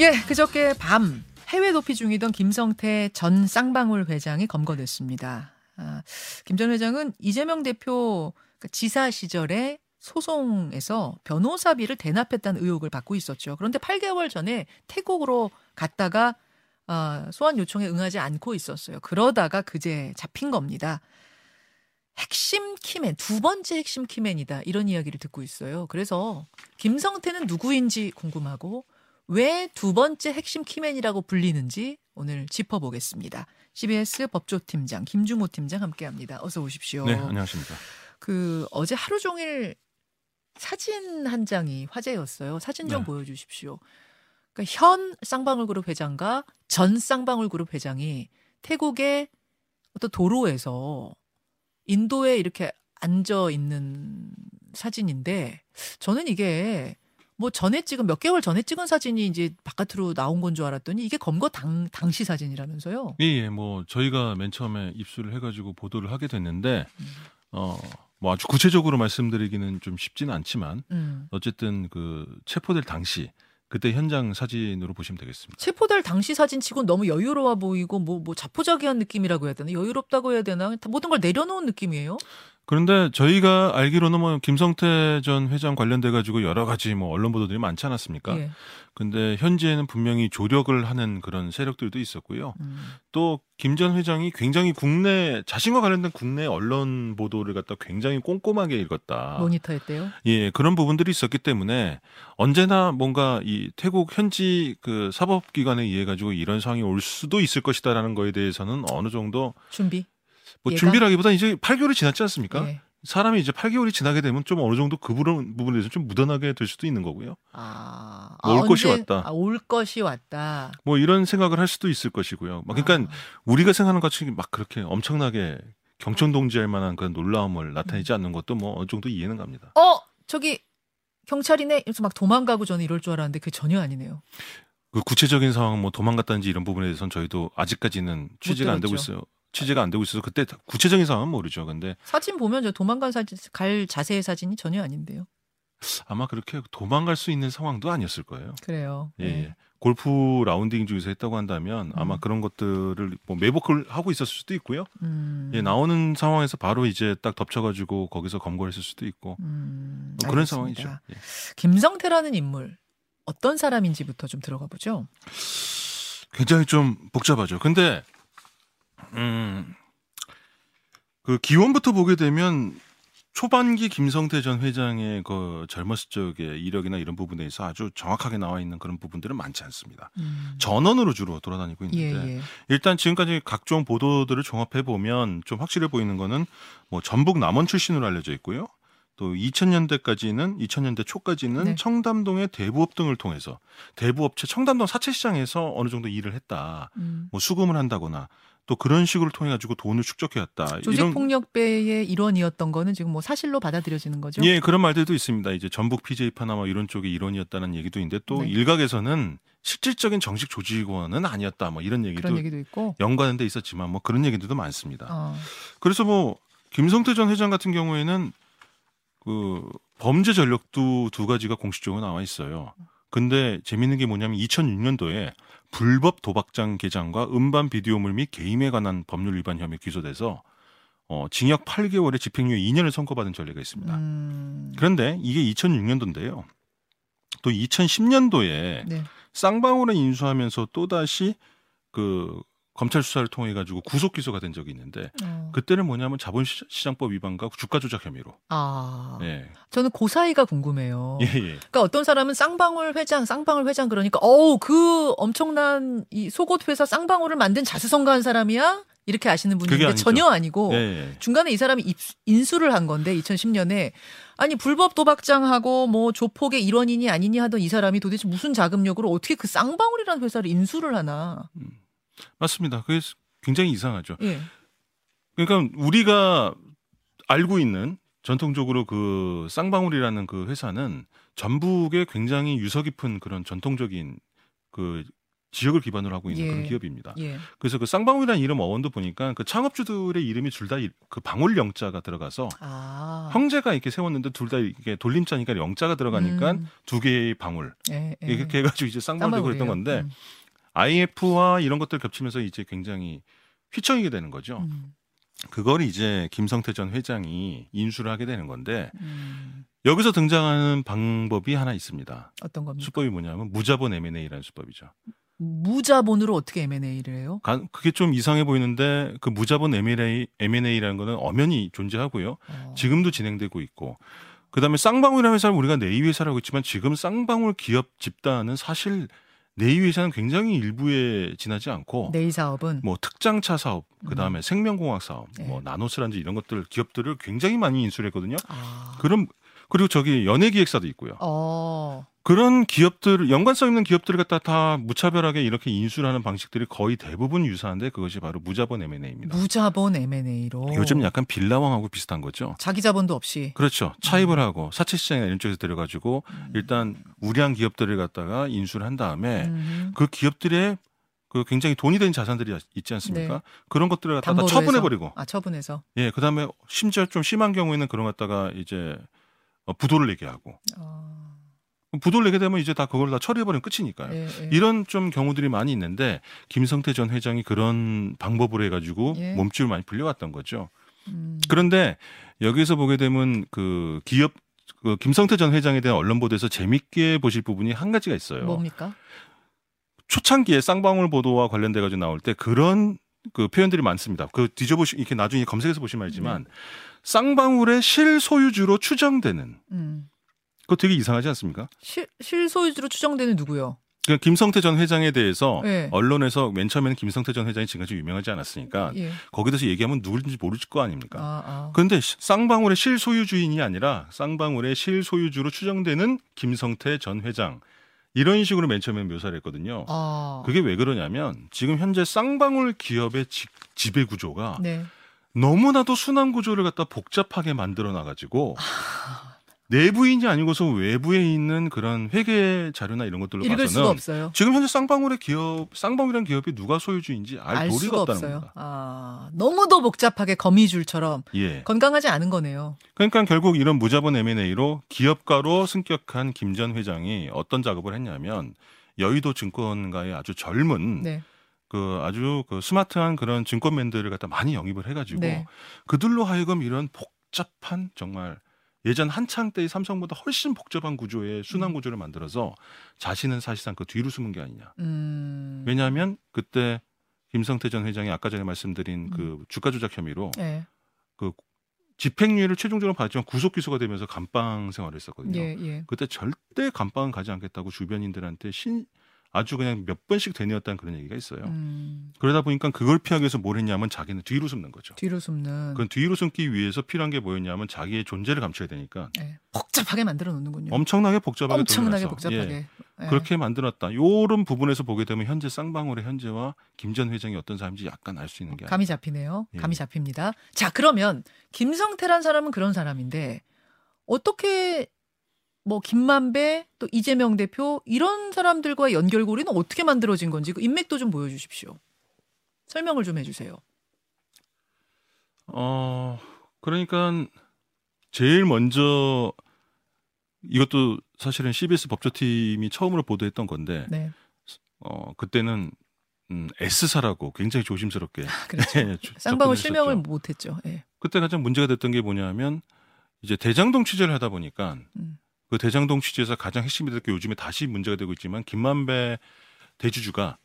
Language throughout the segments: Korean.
예, 그저께 밤 해외 도피 중이던 김성태 전 쌍방울 회장이 검거됐습니다. 아, 김전 회장은 이재명 대표 그러니까 지사 시절에 소송에서 변호사비를 대납했다는 의혹을 받고 있었죠. 그런데 8개월 전에 태국으로 갔다가 어, 소환 요청에 응하지 않고 있었어요. 그러다가 그제 잡힌 겁니다. 핵심 키맨, 두 번째 핵심 키맨이다. 이런 이야기를 듣고 있어요. 그래서 김성태는 누구인지 궁금하고 왜 두 번째 핵심 키맨이라고 불리는지 오늘 짚어보겠습니다. CBS 법조팀장 김중호 팀장 함께합니다. 어서 오십시오. 네, 안녕하십니까. 그 어제 하루 종일 사진 한 장이 화제였어요. 사진 좀 네. 보여주십시오. 그러니까 현 쌍방울그룹 회장과 전 쌍방울그룹 회장이 태국의 어떤 도로에서 인도에 이렇게 앉아 있는 사진인데 저는 이게 뭐 전에 찍은 몇 개월 전에 찍은 사진이 이제 바깥으로 나온 건 줄 알았더니 이게 검거 당 당시 사진이라면서요. 예, 예, 뭐 저희가 맨 처음에 입수를 해가지고 보도를 하게 됐는데, 어, 뭐 아주 구체적으로 말씀드리기는 좀 쉽지는 않지만, 음. 어쨌든 그 체포될 당시 그때 현장 사진으로 보시면 되겠습니다. 체포될 당시 사진 치고 너무 여유로워 보이고 뭐, 뭐 자포자기한 느낌이라고 해야 되나 여유롭다고 해야 되나 다 모든 걸 내려놓은 느낌이에요. 그런데 저희가 알기로는 뭐 김성태 전 회장 관련돼 가지고 여러 가지 뭐 언론 보도들이 많지 않았습니까? 예. 근데 현재는 분명히 조력을 하는 그런 세력들도 있었고요. 음. 또김 전 회장이 굉장히 국내 자신과 관련된 국내 언론 보도를 갖다 굉장히 꼼꼼하게 읽었다. 모니터했대요. 예, 그런 부분들이 있었기 때문에 언제나 뭔가 이 태국 현지 그 사법기관에 의해 가지고 이런 상황이 올 수도 있을 것이다라는 거에 대해서는 어느 정도 준비. 뭐? 준비라기보다 이제 8개월이 지났지 않습니까? 예. 사람이 이제 8개월이 지나게 되면 좀 어느 정도 그 부분, 부분에 대해서 좀 묻어나게 될 수도 있는 거고요. 아, 올 아, 것이 왔다. 아, 올 것이 왔다. 뭐 이런 생각을 할 수도 있을 것이고요. 막 그러니까 아, 우리가 생각하는 것 같이 막 그렇게 엄청나게 경천동지할 만한 그런 놀라움을 나타내지 음. 않는 것도 뭐 어느 정도 이해는 갑니다. 어 저기 경찰이네. 이래서 막 도망가고 저는 이럴 줄 알았는데 그게 전혀 아니네요. 그 구체적인 상황은 뭐 도망갔다든지 이런 부분에 대해서는 저희도 아직까지는 취재가 안 되고. 있어요. 취재가 안 되고 있어서 그때 구체적인 상황은 모르죠. 근데 사진 보면 저 도망간 사진 갈 자세의 사진이 전혀 아닌데요. 아마 그렇게 도망갈 수 있는 상황도 아니었을 거예요. 그래요. 예, 네. 예. 골프 라운딩 중에서 했다고 한다면 아마 음. 그런 것들을 뭐 매복을 하고 있었을 수도 있고요. 음. 예, 나오는 상황에서 바로 이제 딱 덮쳐가지고 거기서 검거를 했을 수도 있고 음, 뭐 그런 알겠습니다. 상황이죠. 예. 김성태라는 인물 어떤 사람인지부터 좀 들어가 보죠. 굉장히 좀 복잡하죠. 근데 음, 그 기원부터 보게 되면 초반기 김성태 전 회장의 그 젊었을 적의 이력이나 이런 부분에서 아주 정확하게 나와 있는 그런 부분들은 많지 않습니다. 음. 전원으로 주로 돌아다니고 예, 있는데 예. 일단 지금까지 각종 보도들을 종합해 보면 좀 확실해 보이는 거는 뭐 전북 남원 출신으로 알려져 있고요. 또 2000년대까지는 2000년대 초까지는 네. 청담동의 대부업 등을 통해서 대부업체 청담동 사채시장에서 어느 정도 일을 했다. 음. 뭐 수금을 한다거나 또 그런 식으로 통해 가지고 돈을 축적해 왔다. 조직 폭력배의 일원이었던 거는 지금 뭐 사실로 받아들여지는 거죠. 예, 그런 말들도 있습니다. 이제 전북 PJ 파나마 이런 쪽의 일원이었다는 얘기도 있는데 또 네. 일각에서는 실질적인 정식 조직원은 아니었다. 뭐 이런 얘기도 그런 얘기도 있고. 연관은 돼 있었지만 뭐 그런 얘기들도 많습니다. 어. 그래서 뭐 김성태 전 회장 같은 경우에는 그 범죄 전력도 두 가지가 공식적으로 나와 있어요. 근데 재밌는 게 뭐냐면 2006년도에 불법 도박장 개장과 음반 비디오물 및 게임에 관한 법률 위반 혐의 기소돼서 어, 징역 8개월에 집행유예 2년을 선고받은 전례가 있습니다. 음. 그런데 이게 2006년도인데요. 또 2010년도에 네. 쌍방울을 인수하면서 또다시 그 검찰 수사를 통해 가지고 구속 기소가 된 적이 있는데 어. 그때는 뭐냐면 자본시장법 위반과 주가 조작 혐의로. 아. 예. 저는 그 사이가 궁금해요. 예, 예. 그러니까 어떤 사람은 쌍방울 회장, 쌍방울 회장 그러니까 어우 그 엄청난 이 속옷 회사 쌍방울을 만든 자수성가한 사람이야 이렇게 아시는 분이 그게 있는데 아니죠. 전혀 아니고 예, 예. 중간에 이 사람이 입- 인수를 한 건데 2010년에 아니 불법 도박장하고 뭐 조폭의 일원이니 아니니 하던 이 사람이 도대체 무슨 자금력으로 어떻게 그 쌍방울이라는 회사를 인수를 하나? 맞습니다. 그게 굉장히 이상하죠. 예. 그러니까 우리가 알고 있는 전통적으로 그 쌍방울이라는 그 회사는 전북에 굉장히 유서 깊은 그런 전통적인 그 지역을 기반으로 하고 있는 예. 그런 기업입니다. 예. 그래서 그 쌍방울이라는 이름 어원도 보니까 그 창업주들의 이름이 둘 다 그 방울 영자가 들어가서 아. 형제가 이렇게 세웠는데 둘 다 이게 돌림자니까 영자가 들어가니까 음. 두 개의 방울 예, 예. 이렇게 해가지고 이제 쌍방울되고 그랬던. 건데 IF와 이런 것들 겹치면서 이제 굉장히 휘청이게 되는 거죠. 음. 음. 그걸 이제 김성태 전 회장이 인수를 하게 되는 건데 음. 여기서 등장하는 방법이 하나 있습니다. 어떤 겁니까? 수법이 뭐냐면 무자본 M&A라는 수법이죠. 무자본으로 어떻게 M&A를 해요? 가- 그게 좀 이상해 보이는데 그 무자본 M&A, M&A라는 거는 엄연히 존재하고요. 어. 지금도 진행되고 있고 그다음에 쌍방울이라는 회사를 우리가 내위 회사라고 했지만 지금 쌍방울 기업 집단은 사실 내위 회사는 굉장히 일부에 지나지 않고 내이 사업은 뭐 특장차 사업, 그다음에 생명공학 사업, 네. 뭐 나노스란지 이런 것들 기업들을 굉장히 많이 인수를 했거든요. 아. 그럼 그리고 저기 연예기획사도 있고요. 어. 그런 기업들 연관성 있는 기업들을 갖다 다 무차별하게 이렇게 인수를 하는 방식들이 거의 대부분 유사한데 그것이 바로 무자본 M&A입니다. 무자본 M&A로 요즘 약간 빌라왕하고 비슷한 거죠. 자기 자본도 없이 그렇죠. 차입을 하고 사채 시장이나 이런 쪽에서 들어가지고 일단 우량 기업들을 갖다가 인수를 한 다음에 음. 그 기업들의 그 굉장히 돈이 되는 자산들이 있지 않습니까? 네. 그런 것들을 갖다가 담보로 처분해. 버리고 아 처분해서 예, 그다음에 심지어 좀 심한 경우에는 그런 갖다가 이제 어, 부도를 내게 하고 어. 부도를 내게 되면 이제 다 그걸 다 처리해 버리면 끝이니까요. 예, 예. 이런 좀 경우들이 많이 있는데 김성태 전 회장이 그런 방법으로 해가지고 예. 몸집을 많이 불려왔던 거죠. 음. 그런데 여기서 보게 되면 그 기업 그 김성태 전 회장에 대한 언론 보도에서 재밌게 보실 부분이 한 가지가 있어요. 뭡니까? 초창기에 쌍방울 보도와 관련돼 가지고 나올 때 그런 그 표현들이 많습니다. 그 뒤져보시 이렇게 나중에 검색해서 보시면 알지만 쌍방울의 실소유주로 추정되는 음. 그거 되게 이상하지 않습니까? 실, 실소유주로 추정되는 누구요? 그 김성태 전 회장에 대해서 예. 언론에서 맨 처음에는 김성태 전 회장이 지금까지 유명하지 않았으니까 예. 거기에 대해서 얘기하면 누구인지 모를 거 아닙니까? 아, 아. 그런데 시- 쌍방울의 실소유주인이 아니라 쌍방울의 실소유주로 추정되는 김성태 전 회장 이런 식으로 맨 처음에 묘사를 했거든요. 아. 그게 왜 그러냐면 지금 현재 쌍방울 기업의 지, 지배 구조가 네. 너무나도 순환 구조를 갖다 복잡하게 만들어 놔가지고 내부인이 아니고서 외부에 있는 그런 회계 자료나 이런 것들로 읽을 수가 봐서는 없어요. 지금 현재 쌍방울의 기업 쌍방울이라는 기업이 누가 소유주인지 알, 알 도리가 수가 없다는 없어요. 겁니다. 아, 너무도 복잡하게 거미줄처럼 예. 건강하지 않은 거네요. 그러니까 결국 이런 무자본 M&A로 기업가로 승격한 김 전 회장이 어떤 작업을 했냐면 여의도 증권가의 아주 젊은 네. 그 아주 그 스마트한 그런 증권맨들을 갖다 많이 영입을 해가지고 네. 그들로 하여금 이런 복잡한 정말 예전 한창 때의 삼성보다 훨씬 복잡한 구조의 순환 음. 구조를 만들어서 자신은 사실상 그 뒤로 숨은 게 아니냐. 음. 왜냐하면 그때 김성태 전 회장이 아까 전에 말씀드린 그 주가 조작 혐의로 예. 집행유예를 최종적으로 받았지만 구속 기소가 되면서 감방 생활을 했었거든요. 예, 예. 그때 절대 감방은 가지 않겠다고 주변인들한테 신 아주 그냥 몇 번씩 되뇌었다는 그런 얘기가 있어요. 음. 그러다 보니까 그걸 피하기 위해서 뭘 했냐면 자기는 뒤로 숨는 거죠. 뒤로 숨는 그건 뒤로 숨기 위해서 필요한 게 뭐였냐면 자기의 존재를 감춰야 되니까 예. 복잡하게 만들어 놓는군요. 엄청나게 복잡하게 엄청나게 돌려놔서, 복잡하게. 예, 예. 그렇게 만들었다. 요런 부분에서 보게 되면 현재 쌍방울의 현재와 김 전 회장이 어떤 사람인지 약간 알 수 있는 게 감이 잡히네요. 예. 감이 잡힙니다. 자, 그러면 김성태란 사람은 그런 사람인데 어떻게 뭐 김만배 또 이재명 대표 이런 사람들과 연결고리는 어떻게 만들어진 건지 그 인맥도 좀 보여주십시오. 설명을 좀 해주세요. 어, 그러니까 제일 먼저 이것도 사실은 CBS 법조팀이 처음으로 보도했던 건데 네, 어, 그때는 음, S사라고 굉장히 조심스럽게 그렇죠. 예, 조- 쌍방울 실명을. 못했죠. 예. 그때 가장 문제가 됐던 게 뭐냐면 이제 대장동 취재를 하다 보니까 음. 그 대장동 취재에서 가장 핵심이 됐고 요즘에 다시 문제가 되고 있지만 김만배 대주주가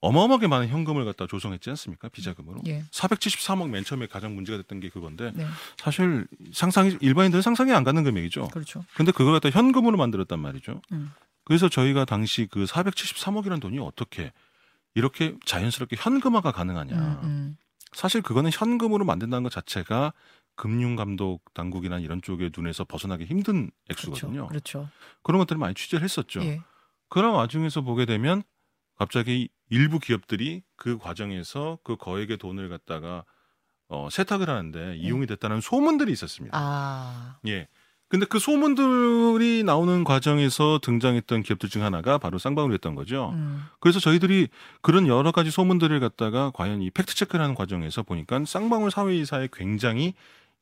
어마어마하게 많은 현금을 갖다 조성했지 않습니까 비자금으로 예. 473억 맨 처음에 가장 문제가 됐던 게 그건데 네, 사실 상상이 일반인들은 상상이 안 가는 금액이죠. 그렇죠. 근데 그걸 갖다 현금으로 만들었단 말이죠. 음. 그래서 저희가 당시 그 473억이라는 돈이 어떻게 이렇게 자연스럽게 현금화가 가능하냐. 음, 음. 사실 그거는 현금으로 만든다는 것 자체가 금융감독 당국이나 이런 쪽의 눈에서 벗어나기 힘든 액수거든요. 그렇죠. 그렇죠. 그런 것들을 많이 취재를 했었죠. 예. 그런 와중에서 보게 되면 갑자기 일부 기업들이 그 과정에서 그 거액의 돈을 갖다가 어, 세탁을 하는데 이용이 됐다는 소문들이 있었습니다. 아, 예. 근데 그 소문들이 나오는 과정에서 등장했던 기업들 중 하나가 바로 쌍방울이었던 거죠. 음. 그래서 저희들이 그런 여러 가지 소문들을 갖다가 과연 이 팩트 체크를 하는 과정에서 보니까 쌍방울 사회이사에 굉장히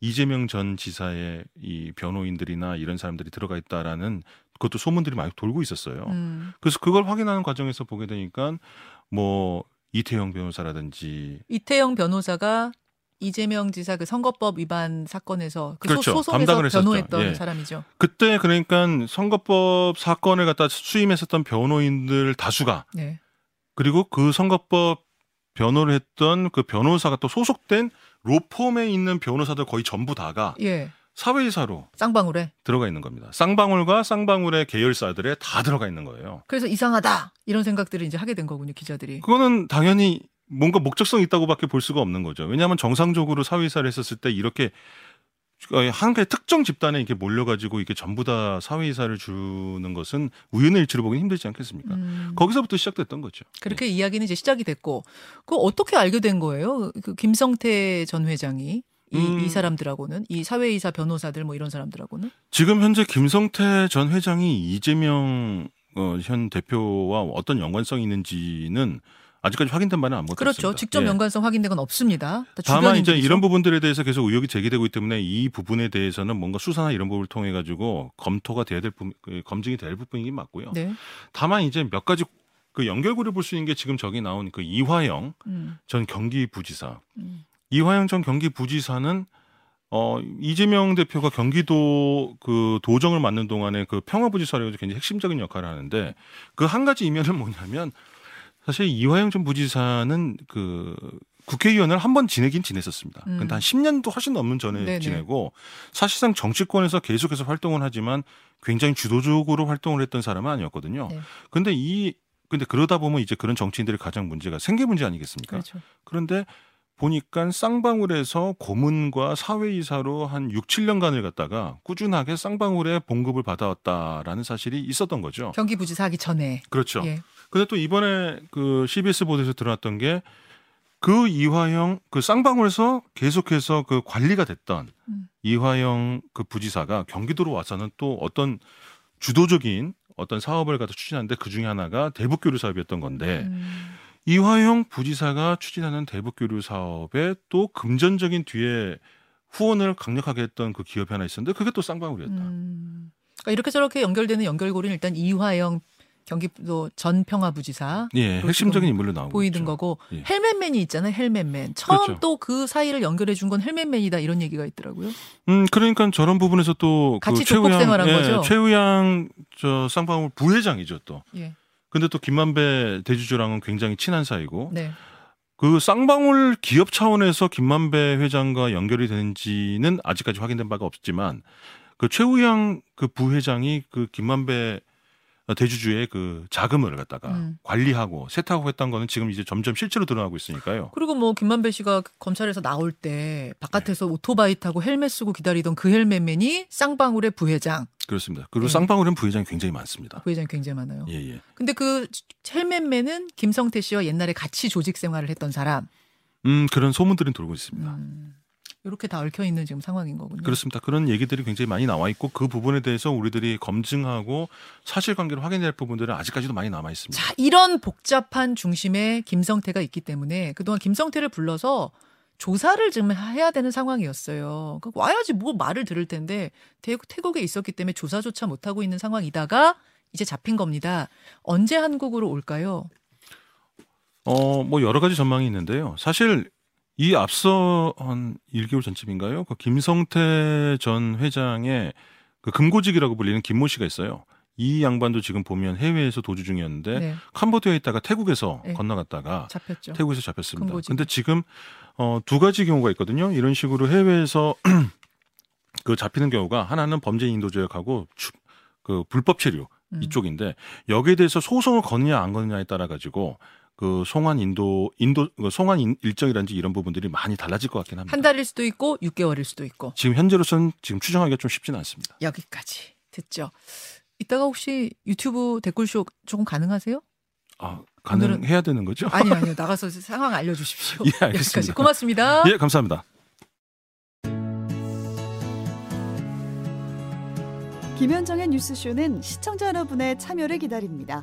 이재명 전 지사의 이 변호인들이나 이런 사람들이 들어가 있다라는 그것도 소문들이 많이 돌고 있었어요. 음. 그래서 그걸 확인하는 과정에서 보게 되니까 뭐 이태영 변호사라든지 이태영 변호사가 이재명 지사 그 선거법 위반 사건에서 그 그렇죠. 소, 송에서 담당을 했었죠. 변호했던 예. 사람이죠. 그때 그러니까 선거법 사건을 갖다 수임했었던 변호인들 다수가 네. 그리고 그 선거법 변호를 했던 그 변호사가 또 소속된 로펌에 있는 변호사들 거의 전부 다가 예. 사회이사로 쌍방울에. 들어가 있는 겁니다. 쌍방울과 쌍방울의 계열사들에 다 들어가 있는 거예요. 그래서 이상하다 이런 생각들을 이제 하게 된 거군요 기자들이. 그거는 당연히 뭔가 목적성이 있다고밖에 볼 수가 없는 거죠. 왜냐하면 정상적으로 사회이사를 했었을 때 이렇게 한개 특정 집단에 이렇게 몰려가지고 이게 전부 다 사회이사를 주는 것은 우연의 일치로 보기는 힘들지 않겠습니까? 음. 거기서부터 시작됐던 거죠. 그렇게 이야기는 이제 시작이 됐고 그 어떻게 알게 된 거예요? 그 김성태 전 회장이 이, 음. 이 사람들하고는 이 사회이사 변호사들 뭐 이런 사람들하고는 지금 현재 김성태 전 회장이 이재명 어, 현 대표와 어떤 연관성이 있는지는 아직까지 확인된 바는 아무것도 그렇죠. 없습니다. 직접 예. 연관성 확인된 건 없습니다. 다 다만 이제. 이런 부분들에 대해서 계속 의혹이 제기되고 있기 때문에 이 부분에 대해서는 뭔가 수사나 이런 부분을 통해 가지고 검토가 돼야 될 부분, 그 검증이 될 부분이긴 맞고요. 네. 다만 이제 몇 가지 그 연결고리를 볼수 있는 게 지금 저기 나온 그 이화영 음, 전 경기부지사. 음. 이화영 전 경기부지사는 어 이재명 대표가 경기도 그 도정을 맡는 동안에 그 평화부지사로 해서 굉장히 핵심적인 역할을 하는데 그 한 가지 이면은 뭐냐면 사실 이화영 전 부지사는 그 국회의원을 한 번 지내긴 지냈었습니다. 음. 근데 한 10년도 훨씬 넘는 전에 네네. 지내고 사실상 정치권에서 계속해서 활동을 하지만 굉장히 주도적으로 활동을 했던 사람은 아니었거든요. 네. 근데 이 근데 그러다 보면 이제 그런 정치인들의 가장 문제가 생계 문제 아니겠습니까? 그렇죠. 그런데 보니까 쌍방울에서 고문과 사회이사로 한 6, 7년간을 갖다가 꾸준하게 쌍방울에 봉급을 받아왔다라는 사실이 있었던 거죠. 경기부지사 하기 전에. 그렇죠. 예. 근데 또 이번에 그 CBS 보도에서 드러났던 게 그 이화영 그 쌍방울에서 계속해서 그 관리가 됐던 음. 이화영 그 부지사가 경기도로 와서는 또 어떤 주도적인 어떤 사업을 갖다 추진하는데 그 중에 하나가 대북교류 사업이었던 건데 음, 이화영 부지사가 추진하는 대북교류 사업에 또 금전적인 뒤에 후원을 강력하게 했던 그 기업이 하나 있었는데 그게 또 쌍방울이었다. 음. 그러니까 이렇게 저렇게 연결되는 연결고리는 일단 이화영 경기도 전 평화부지사 예, 핵심적인 인물로 나오고 보이는. 거고 예. 헬멧맨이 있잖아요. 헬멧맨. 처음 그렇죠. 또그 사이를 연결해 준 건 헬멧맨이다 이런 얘기가 있더라고요. 음, 그러니까 저런 부분에서 또 같이 그 조폭 최우양, 생활한 예, 거죠? 최우양 저 쌍방울 부회장이죠 또. 예. 근데 또 김만배 대주주랑은 굉장히 친한 사이고 네. 그 쌍방울 기업 차원에서 김만배 회장과 연결이 되는지는 아직까지 확인된 바가 없지만 그 최우양 그 부회장이 그 김만배 대주주의 그 자금을 갖다가 음. 관리하고 세탁하고 했던 거는 지금 이제 점점 실제로 드러나고 있으니까요. 그리고 뭐 김만배 씨가 검찰에서 나올 때 바깥에서 오토바이 타고 헬멧 쓰고 기다리던 그 헬멧맨이 쌍방울의 부회장. 그렇습니다. 그리고 네. 쌍방울은 부회장이 굉장히 많습니다. 부회장이 굉장히 많아요. 예, 예. 근데 그 헬멧맨은 김성태 씨와 옛날에 같이 조직 생활을 했던 사람. 음, 그런 소문들은 돌고 있습니다. 음, 이렇게 다 얽혀 있는 지금 상황인 거군요. 그렇습니다. 그런 얘기들이 굉장히 많이 나와 있고 그 부분에 대해서 우리들이 검증하고 사실관계를 확인할 부분들은 아직까지도 많이 남아 있습니다. 자, 이런 복잡한 중심에 김성태가 있기 때문에 그동안 김성태를 불러서 조사를 좀 해야 되는 상황이었어요. 그 와야지 뭐 말을 들을 텐데 태국, 태국에 있었기 때문에 조사조차 못 하고 있는 상황이다가 이제 잡힌 겁니다. 언제 한국으로 올까요? 어, 뭐 여러 가지 전망이 있는데요. 사실 이 앞서 한 1개월 전쯤인가요? 그 김성태 전 회장의 그 금고직이라고 불리는 김모 씨가 있어요. 이 양반도 지금 보면 해외에서 도주 중이었는데 네, 캄보디아에 있다가 태국에서 네. 건너갔다가 잡혔죠. 태국에서 잡혔습니다. 금고직. 근데 지금 어, 두 가지 경우가 있거든요. 이런 식으로 해외에서 그 잡히는 경우가 하나는 범죄 인도 조약하고 추- 그 불법 체류 음. 이쪽인데 여기에 대해서 소송을 거느냐 안 거느냐에 따라 가지고 그 송환 인도 인도 그 송환 인- 일정이라든지 이런 부분들이 많이 달라질 것 같긴 합니다. 한 달일 수도 있고 6개월일 수도 있고 지금 현재로서는 지금 추정하기가 좀 쉽지는 않습니다. 여기까지 듣죠. 이따가 혹시 유튜브 댓글쇼 조금 가능하세요? 아, 가능해야 되는 거죠? 아니 아니요 나가서 상황 알려주십시오. 예, 알겠습니다. 여기까지 고맙습니다. 예, 감사합니다. 김현정의 뉴스쇼는 시청자 여러분의 참여를 기다립니다.